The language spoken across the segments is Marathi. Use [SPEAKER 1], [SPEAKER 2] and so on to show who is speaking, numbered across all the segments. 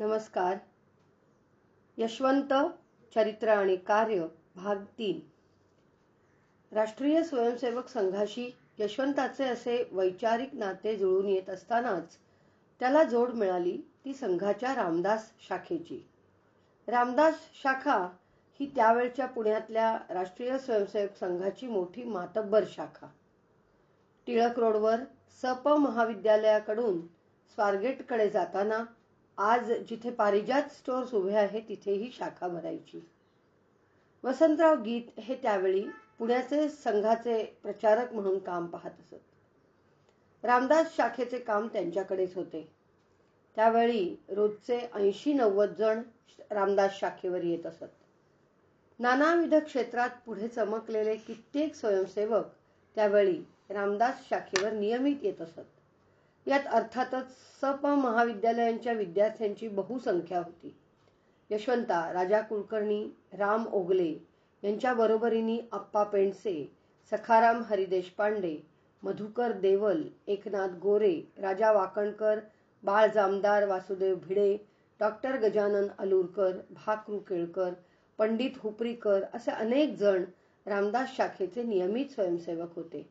[SPEAKER 1] नमस्कार. यशवंत चरित्र आणि कार्य भाग तीन. राष्ट्रीय स्वयंसेवक संघाशी यशवंताचे असे वैचारिक नाते जुळून येत असतानाच त्याला जोड मिळाली ती संघाच्या रामदास शाखेची. रामदास शाखा ही त्यावेळच्या पुण्यातल्या राष्ट्रीय स्वयंसेवक संघाची मोठी मातब्बर शाखा. टिळक रोडवर सप महाविद्यालयाकडून स्वारगेटकडे जाताना आज जिथे पारिजात स्टोअर्स उभे आहे तिथेही शाखा भरायची. वसंतराव गीत हे त्यावेळी पुण्याचे संघाचे प्रचारक म्हणून काम पाहत असत. रामदास शाखेचे काम त्यांच्याकडेच होते. त्यावेळी रोजचे ऐंशी नव्वद जण रामदास शाखेवर येत असत. नानाविध क्षेत्रात पुढे चमकलेले कित्येक स्वयंसेवक त्यावेळी रामदास शाखेवर नियमित येत असत. यात अर्थातच सप महाविद्यालयांच्या विद्यार्थ्यांची बहुसंख्या होती. यशवंता राजा कुलकर्णी राम ओगले यांच्या बरोबरीने आप्पा पेंडसे सखाराम हरिदेशपांडे मधुकर देवल एकनाथ गोरे राजा वाकणकर बाळ जामदार वासुदेव भिडे डॉक्टर गजानन अलूरकर भाकरू केळकर पंडित हुपरीकर असे अनेक जण रामदास शाखेचे नियमित स्वयंसेवक होते.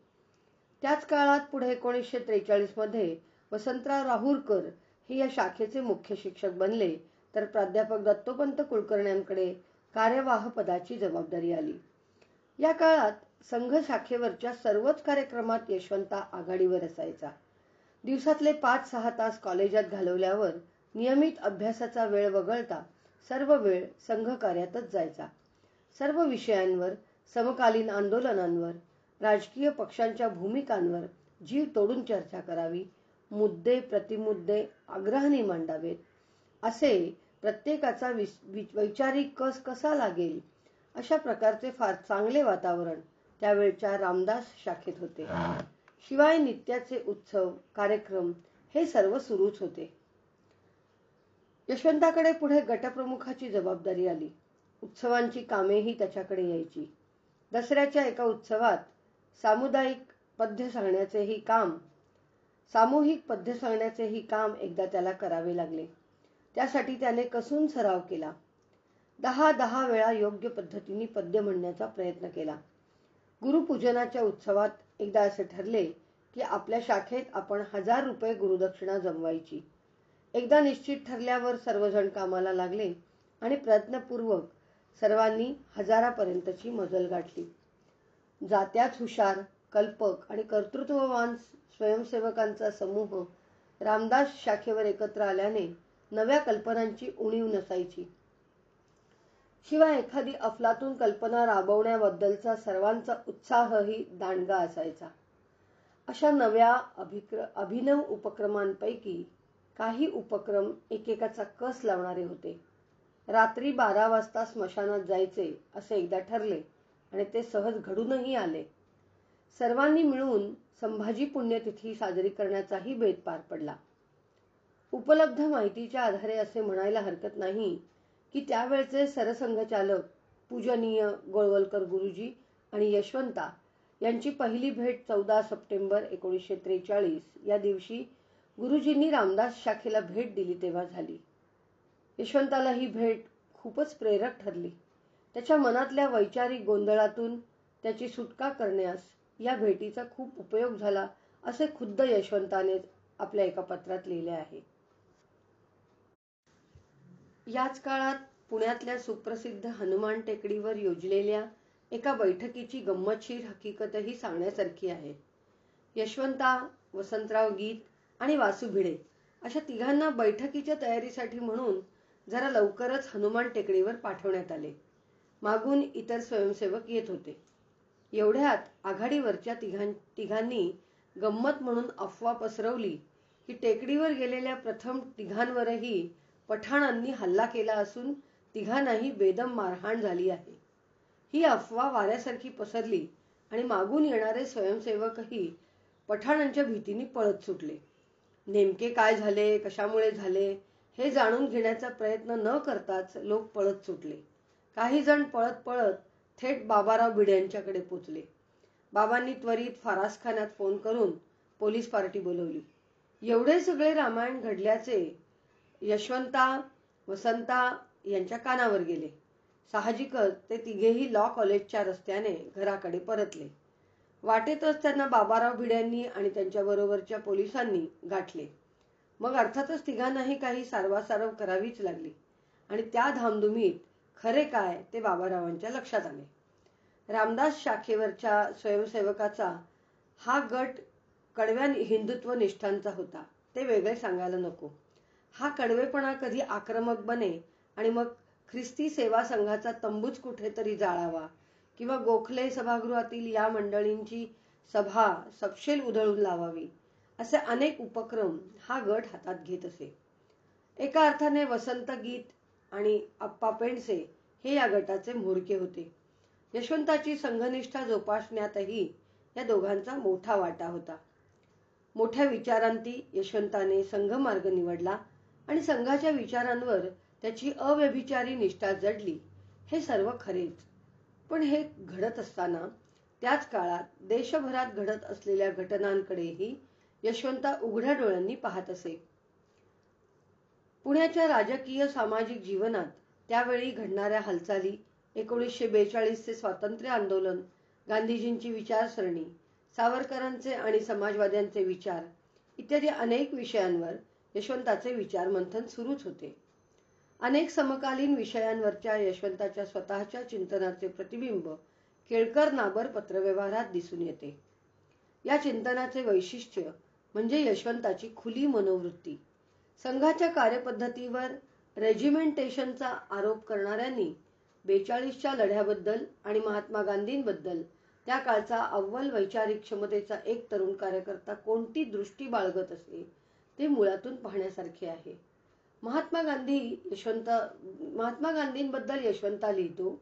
[SPEAKER 1] त्याच काळात पुढे एकोणीसशे त्रेचाळीसमध्ये वसंतराव राहुरकर हे या शाखेचे मुख्य शिक्षक बनले. तर प्राध्यापक दत्तोपंत कुलकर्ण्यांकडे कार्यवाह पदाची जबाबदारी आली. या काळात संघ शाखेवरच्या सर्वच कार्यक्रमात यशवंता आघाडीवर असायचा. दिवसातले पाच सहा तास कॉलेजात घालवल्यावर नियमित अभ्यासाचा वेळ वगळता सर्व वेळ संघ कार्यातच जायचा. सर्व विषयांवर समकालीन आंदोलनांवर राजकीय पक्षांच्या भूमिकांवर जीव तोडून चर्चा करावी मुद्दे प्रतिमुद्दे आग्रहाने मांडावेत असे प्रत्येकाचा वैचारिक कस कसा लागेल अशा प्रकारचे फार चांगले वातावरण त्यावेळच्या रामदास शाखेत होते. शिवाय नित्याचे उत्सव कार्यक्रम हे सर्व सुरूच होते. यशवंताकडे पुढे गटप्रमुखाची जबाबदारी आली. उत्सवांची कामेही त्याच्याकडे यायची. दसऱ्याच्या एका उत्सवात सामुदायिक पद्य सांगण्याचेही काम सामूहिक पद्य सांगण्याचेही काम एकदा त्याला करावे लागले. त्यासाठी त्याने कसून सराव केला. दहा दहा वेळा योग्य पद्धतीने पद्य म्हणण्याचा प्रयत्न केला. गुरुपूजनाच्या उत्सवात एकदा असे ठरले की आपल्या शाखेत आपण हजार रुपये गुरुदक्षिणा जमवायची. एकदा निश्चित ठरल्यावर सर्वजण कामाला लागले आणि प्रयत्नपूर्वक सर्वांनी हजारापर्यंतची मजल गाठली. जात्यात हुशार कल्पक आणि कर्तृत्ववान स्वयंसेवकांचा समूह रामदास शाखेवर एकत्र आल्याने नव्या कल्पनांची उणीव नसायची. शिवाय एखादी अफलातून कल्पना राबवण्याबद्दलचा सर्वांचा उत्साहही दांडगा असायचा. अशा नव्या अभिक्र अभिनव उपक्रमांपैकी काही उपक्रम एकेकाचा कस लावणारे होते. रात्री बारा वाजता स्मशानात जायचे असे एकदा ठरले. आणि ते सहज घडूनही आले. सर्वांनी मिळून संभाजी पुण्यतिथी साजरी करण्याचाही बेत पार पडला. उपलब्ध माहितीच्या आधारे असे म्हणायला हरकत नाही की त्यावेळचे सरसंघचालक पूजनीय गोळवलकर गुरुजी आणि यशवंता यांची पहिली भेट चौदा सप्टेंबर एकोणीसशे त्रेचाळीस या दिवशी गुरुजींनी रामदास शाखेला भेट दिली तेव्हा झाली. यशवंताला ही भेट खूपच प्रेरक ठरली. त्याच्या मनातल्या वैचारिक गोंधळातून त्याची सुटका करण्यास या भेटीचा खूप उपयोग झाला असे खुद्द यशवंताने आपल्या एका पत्रात लिहिले आहे. याच काळात पुण्यातल्या सुप्रसिद्ध हनुमान टेकडीवर योजलेल्या एका बैठकीची गंमतशीर हकीकतही सांगण्यासारखी आहे. यशवंता वसंतराव गीत आणि वासू भिडे अशा तिघांना बैठकीच्या तयारीसाठी म्हणून जरा लवकरच हनुमान टेकडीवर पाठवण्यात आले. मागून इतर स्वयंसेवक येत होते. एवढ्यात आघाडीवरच्या तिघां तिघांनी गंमत म्हणून अफवा पसरवली. की टेकडीवर गेलेल्या प्रथम तिघांवरही पठाणांनी हल्ला केला असून तिघांनाही बेदम मारहाण झाली आहे. ही अफवा वाऱ्यासारखी पसरली आणि मागून येणारे स्वयंसेवकही पठाणांच्या भीतीने पळत सुटले. नेमके काय झाले कशामुळे झाले हे जाणून घेण्याचा प्रयत्न न करताच लोक पळत सुटले. काही जण पळत पळत थेट बाबाराव भिड्यांच्याकडे पोचले. बाबांनी त्वरित फारासखान्यात फोन करून पोलीस पार्टी बोलवली. एवढे सगळे रामायण घडल्याचे यशवंता वसंता यांच्या कानावर गेले. साहजिकच ते तिघेही लॉ कॉलेजच्या रस्त्याने घराकडे परतले. वाटेतच त्यांना बाबाराव भिड्यांनी आणि त्यांच्याबरोबरच्या पोलिसांनी गाठले. मग अर्थातच तिघांनाही काही सारवासारव करावीच लागली आणि त्या धामधुमीत खरे काय ते बाबारावांच्या लक्षात आले. रामदास शाखेवरच्या स्वयंसेवकाचा हा गट कडव्या हिंदुत्व निष्ठांचा होता. ते वेगळे सांगायला नको. हा कडवेपणा कधी आक्रमक बने आणि मग ख्रिस्ती सेवा संघाचा तंबूच कुठेतरी जाळावा किंवा गोखले सभागृहातील या मंडळींची सभा सपशेल उधळून लावावी असे अनेक उपक्रम हा गट हातात घेत असे. एका अर्थाने वसंत गीत आणि आप्पा पेंडसे हे या गटाचे म्होरके होते. यशवंताची संघनिष्ठा जोपासण्यातही या दोघांचा मोठा वाटा होता. मोठ्या विचारांती यशवंताने संघमार्ग निवडला आणि संघाच्या विचारांवर त्याची अव्यभिचारी निष्ठा जडली हे सर्व खरेच. पण हे घडत असताना त्याच काळात देशभरात घडत असलेल्या घटनांकडेही यशवंता उघड्या डोळ्यांनी पाहत असे. पुण्याच्या राजकीय सामाजिक जीवनात त्यावेळी घडणाऱ्या हालचाली एकोणीसशे बेचाळीसचे स्वातंत्र्य आंदोलन गांधीजींची विचारसरणी सावरकरांचे आणि समाजवाद्यांचे विचार इत्यादी अनेक विषयांवर यशवंताचे विचार मंथन सुरूच होते. अनेक समकालीन विषयांवरच्या यशवंताच्या स्वतःच्या चिंतनाचे प्रतिबिंब केळकर नाबर पत्रव्यवहारात दिसून येते. या चिंतनाचे वैशिष्ट्य म्हणजे यशवंताची खुली मनोवृत्ती. संघाच्या कार्यपद्धतीवर रेजिमेंटेशनचा आरोप करणाऱ्यांनी बेचाळीसच्या लढ्याबद्दल आणि महात्मा गांधींबद्दल त्या काळचा अव्वल वैचारिक क्षमतेचा एक तरुण कार्यकर्ता कोणती दृष्टी बाळगत असे ते मुळातून पाहण्यासारखे आहे. महात्मा गांधी यशवंत महात्मा गांधींबद्दल यशवंता लिहितो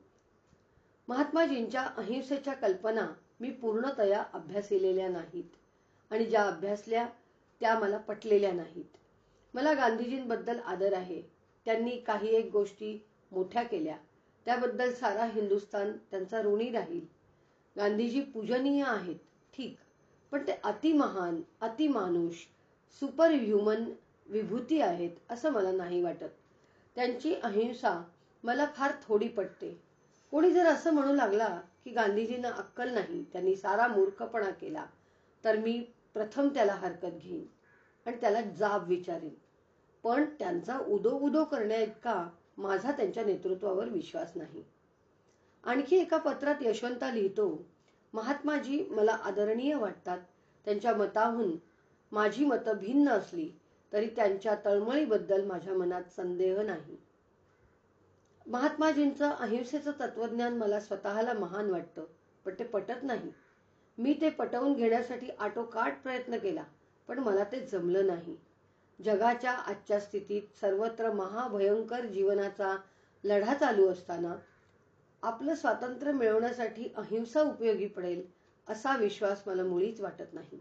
[SPEAKER 1] महात्माजींच्या अहिंसेच्या कल्पना मी पूर्णतया अभ्यासिलेल्या नाहीत आणि ज्या अभ्यासल्या त्या मला पटलेल्या नाहीत. मला गांधीजींबद्दल आदर आहे. त्यांनी काही एक गोष्टी मोठ्या केल्या. त्याबद्दल सारा हिंदुस्तान त्यांचा ऋणी राहील. गांधीजी पूजनीय आहेत ठीक. पण ते अतिमहान अतिमानुष सुपर ह्युमन विभूती आहेत असं मला नाही वाटत. त्यांची अहिंसा मला फार थोडी पटते. कोणी जर असं म्हणू लागला की गांधीजींना अक्कल नाही त्यांनी सारा मूर्खपणा केला तर मी प्रथम त्याला हरकत घेईन आणि त्याला जाब विचारेन. पण त्यांचा उदो उदो करण्याइतका माझा त्यांच्या नेतृत्वावर विश्वास नाही. आणखी एका पत्रात यशवंता लिहितो महात्माजी मला आदरणीय वाटतात. त्यांच्या मताहून माझी मतं भिन्न असली तरी त्यांच्या तळमळीबद्दल माझ्या मनात संदेह नाही. महात्माजींचं अहिंसेचं तत्वज्ञान मला स्वतःला महान वाटतं पण ते पटत नाही. मी ते पटवून घेण्यासाठी आटोकाट प्रयत्न केला पण मला ते जमलं नाही. जगाच्या आजच्या स्थितीत सर्वत्र महाभयंकर जीवनाचा लढा चालू असताना आपलं स्वातंत्र्य मिळवण्यासाठी अहिंसा उपयोगी पडेल असा विश्वास मला मुळीच वाटत नाही.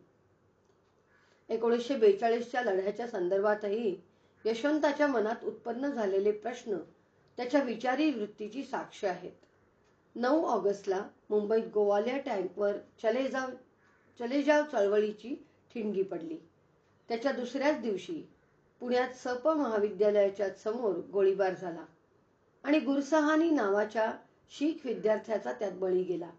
[SPEAKER 1] एकोणीसशे बेचाळीसच्या लढ्याच्या संदर्भातही यशवंताच्या मनात उत्पन्न झालेले प्रश्न त्याच्या विचारी वृत्तीची साक्ष आहेत. नऊ ऑगस्टला मुंबईत गोवालिया टँकवर चले जाव चले जाव चळवळीची ठिणगी पडली. त्याच्या दुसऱ्याच दिवशी पुण्यात सप महाविद्यालयाच्या समोर गोळीबार झाला आणि गुरसहानी नावाच्या शीख विद्यार्थ्याचा त्यात बळी गेला.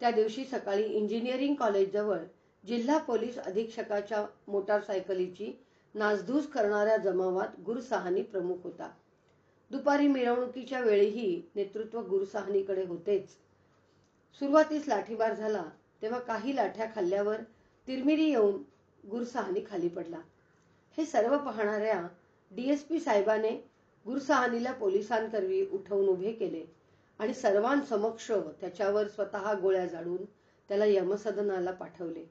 [SPEAKER 1] त्या दिवशी सकाळी इंजिनिअरिंग कॉलेजजवळ जिल्हा पोलीस अधीक्षकाच्या मोटारसायकलीची नासधूस करणाऱ्या जमावात गुरसहानी प्रमुख होता. दुपारी मिरवणुकीच्या वेळीही नेतृत्व गुरसहानीकडे होतेच. सुरुवातीस लाठीबार झाला तेव्हा काही लाठ्या खाल्ल्यावर तिरमिरी येऊन गुरसहानी खाली पडला. हे सर्व पाहणाऱ्या डीएसपी साहेबाने गुरसहानीला पोलिसांकरवी उठवून उभे केले आणि सर्वांसमक्ष त्याच्यावर स्वतः गोळ्या झाडून त्याला यमसदनाला पाठवले.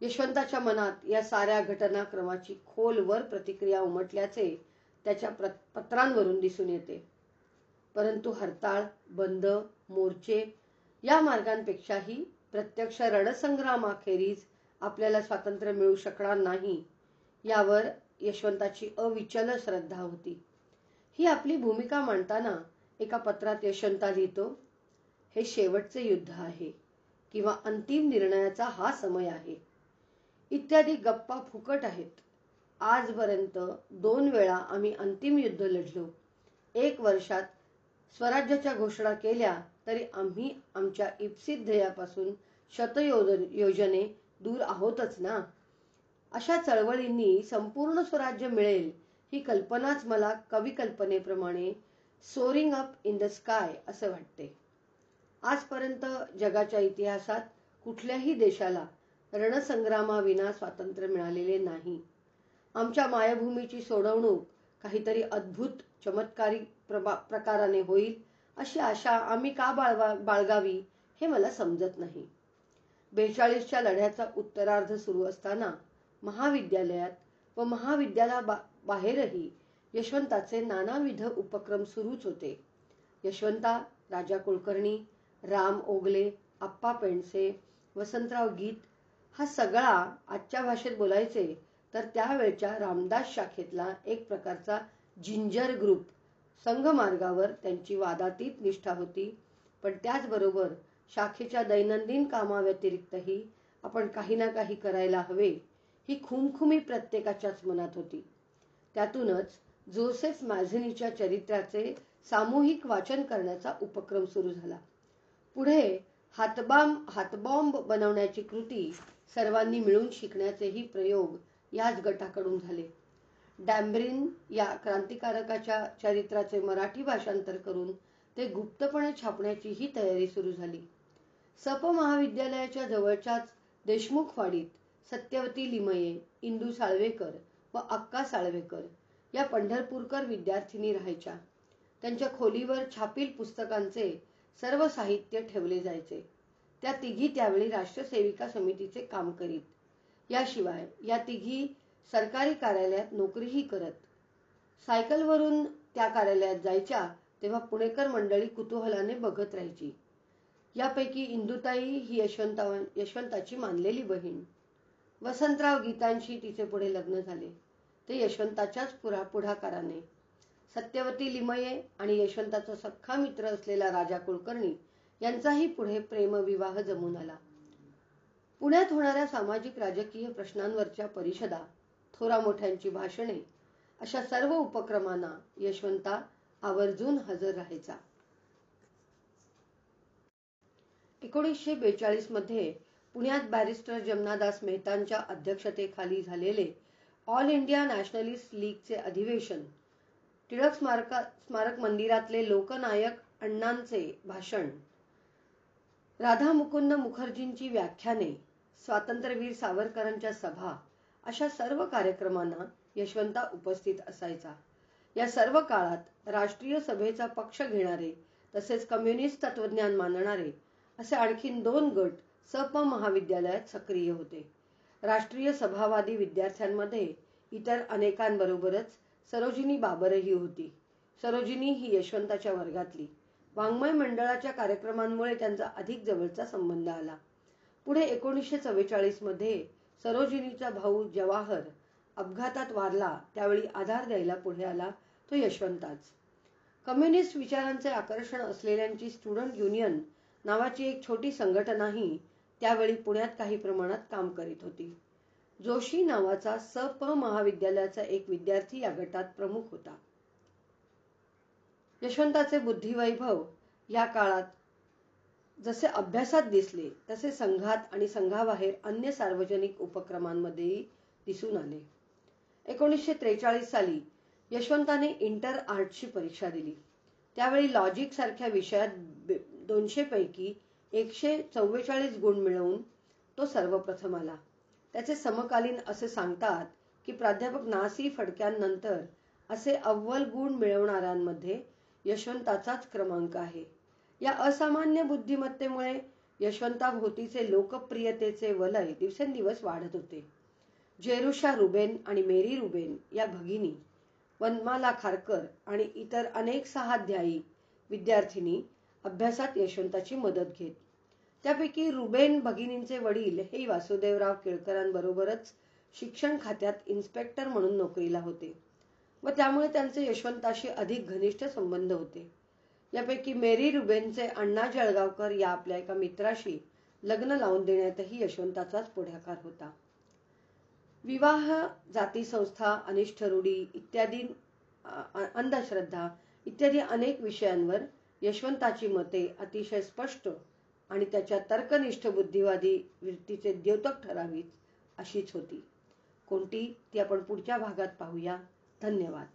[SPEAKER 1] यशवंताच्या मनात या साऱ्या घटनाक्रमाची खोलवर प्रतिक्रिया उमटल्याचे त्याच्या पत्रांवरून दिसून येते. परंतु हरताळ बंद मोर्चे या मार्गांपेक्षाही प्रत्यक्ष रणसंग्रामाखेरीज आपल्याला स्वातंत्र्य मिळू शकणार नाही यावर यशवंताची अविचल श्रद्धा होती. ही आपली भूमिका मांडताना एका पत्रात यशवंता लिहितो हे शेवटचे युद्ध आहे किंवा अंतिम निर्णयाचा हा समय आहे. इत्यादी गप्पा फुकट आहेत. आजपर्यंत दोन वेळा आम्ही अंतिम युद्ध लढलो. एक वर्षात स्वराज्याच्या घोषणा केल्या तरी आम्ही आमच्या इप्सित ध्येयापासून शतयोजन योजने दूर आहोतच ना? अशा चळवळींनी संपूर्ण स्वराज्य मिळेल ही कल्पनाच मला कवी कल्पनेप्रमाणे soaring up in the sky असं वाटते. आजपर्यंत जगाच्या इतिहासात कुठल्याही देशाला रणसंग्रामाविना स्वातंत्र्य मिळालेले नाही. आमच्या मायभूमीची सोडवणूक काहीतरी अद्भुत चमत्कारी प्रकाराने होईल अशी आशा आम्ही का बाळवा बाळगावी हे मला समजत नाही. बेचाळीसच्या लढ्याचा उत्तरार्ध सुरू असताना महाविद्यालयात व महाविद्यालया बा बाहेरही यशवंताचे नानाविध उपक्रम सुरूच होते. यशवंता राजा कुलकर्णी राम ओगले आप्पा पेंडसे वसंतराव गीत हा सगळा आजच्या भाषेत बोलायचे तर त्यावेळच्या रामदास शाखेतला एक प्रकारचा जिंजर ग्रुप संघमार्गावर त्यांची वादातीत निष्ठा होती. पण त्याचबरोबर शाखेच्या दैनंदिन कामाव्यतिरिक्तही आपण काही ना काही करायला हवे ही खुमखुमी प्रत्येकाच्याच मनात होती. त्यातूनच जोसेफ मॅझिनीच्या चरित्राचे सामूहिक वाचन करण्याचा उपक्रम सुरू झाला. पुढे हातबाम हातबॉम्ब बनवण्याची कृती सर्वांनी मिळून शिकण्याचेही प्रयोग याच गटाकडून झाले. डॅम्ब्रिन या क्रांतिकारकाच्या चरित्राचे मराठी भाषांतर करून ते गुप्तपणे छापण्याचीही तयारी सुरू झाली. सप महाविद्यालयाच्या जवळच्याच देशमुखवाडीत सत्यवती लिमये इंदू साळवेकर व अक्का साळवेकर या पंढरपूरकर विद्यार्थिनी राहायच्या. त्यांच्या खोलीवर छापील पुस्तकांचे सर्व साहित्य ठेवले जायचे. त्या तिघी त्यावेळी राष्ट्रसेविका समितीचे काम करीत. याशिवाय या तिघी सरकारी कार्यालयात नोकरीही करत. सायकलवरून त्या कार्यालयात जायच्या तेव्हा पुणेकर मंडळी कुतूहलाने बघत राहायची. यापैकी इंदुताई ही यशवंता यशवंताची मानलेली बहीण. वसंतराव गीतांशी तिचे पुढे लग्न झाले. ते यशवंताच्याच पुरा पुढाकाराने. सत्यवती लिमये आणि यशवंताचा सख्खा मित्र असलेला राजा कुलकर्णी यांचाही पुढे प्रेमविवाह जमून आला. पुण्यात होणाऱ्या सामाजिक राजकीय प्रश्नांवरच्या परिषदा थोरा मोठ्यांची भाषणे अशा सर्व उपक्रमांना यशवंता आवर्जून हजर राहायचा. एकोणीसशे बेचाळीसमध्ये पुण्यात बॅरिस्टर जमनादास मेहतांच्या अध्यक्षतेखाली झालेले ऑल इंडिया नॅशनलिस्ट लीगचे अधिवेशन टिळक स्मारक स्मारक मंदिरातले लोकनायक अण्णांचे भाषण राधा मुकुंद मुखर्जींची व्याख्याने स्वातंत्र्यवीर सावरकरांच्या सभा अशा सर्व कार्यक्रमांना यशवंता उपस्थित असायचा. या सर्व काळात राष्ट्रीय सभेचा पक्ष घेणारे तसेच कम्युनिस्ट तत्वज्ञान मानणारे असे आणखीन दोन गट सप महाविद्यालयात सक्रिय होते. राष्ट्रीय सभावादी विद्यार्थ्यांमध्ये इतर अनेकांबरोबरच सरोजिनी बाबरही होती. सरोजिनी ही यशवंताच्या वर्गातली. वाङ्मय मंडळाच्या कार्यक्रमांमुळे त्यांचा अधिक जवळचा संबंध आला. पुढे एकोणीसशे चव्वेचाळीसमध्ये सरोजिनीचा भाऊ जवाहर अपघातात वारला त्यावेळी आधार द्यायला पुढे आला तो यशवंताच. कम्युनिस्ट विचारांचे आकर्षण असलेल्यांची स्टुडंट युनियन नावाची एक छोटी संघटनाही त्यावेळी पुण्यात काही प्रमाणात काम करीत होती. जोशी नावाचा सप महाविद्यालयाचा एक विद्यार्थी या गटात प्रमुख होता. यशवंताचे बुद्धिवैभव या काळात जसे अभ्यासात दिसले तसे संघात आणि संघाबाहेर अन्य सार्वजनिक उपक्रमांमध्येही दिसून आले. एकोणीसशे त्रेचाळीस साली यशवंताने इंटर आर्टची परीक्षा दिली. त्यावेळी लॉजिक सारख्या विषयात दोनशे पैकी एकशे चव्वेचाळीस गुण मिळवून तो सर्वप्रथम आला. त्याचे समकालीन असे सांगतात की प्राध्यापक नासी फडक्यांनंतर असे अव्वल गुण मिळवणाऱ्यांमध्ये यशवंताचाच क्रमांक आहे. या असामान्य बुद्धिमत्तेमुळे यशवंताभोवतीचे लोकप्रियतेचे वलय दिवसेंदिवस वाढत होते. जेरुषा रुबेन आणि मेरी रुबेन या भगिनी वनमाला खारकर आणि इतर अनेक सहाध्यायी विद्यार्थिनी अभ्यासात यशवंताची मदत घेत. त्यापैकी रुबेन भगिनींचे वडील हे वासुदेवराव केळकरांबरोबरच शिक्षण खात्यात इन्स्पेक्टर म्हणून नोकरीला होते व त्यामुळे त्यांचे यशवंताशी अधिक घनिष्ठ संबंध होते. यापैकी मेरी रुबेनचे अण्णा जळगावकर या आपल्या एका मित्राशी लग्न लावून देण्यातही यशवंताचाच पुढाकार होता. विवाह जाती संस्था अनिष्ठ रूढी इत्यादी अंधश्रद्धा इत्यादी अनेक विषयांवर यशवंताची मते अतिशय स्पष्ट आणि त्याच्या तर्कनिष्ठ बुद्धिवादी वृत्तीचे द्योतक ठरावीत अशीच होती. कोणती? ती आपण पुढच्या भागात पाहूया. धन्यवाद.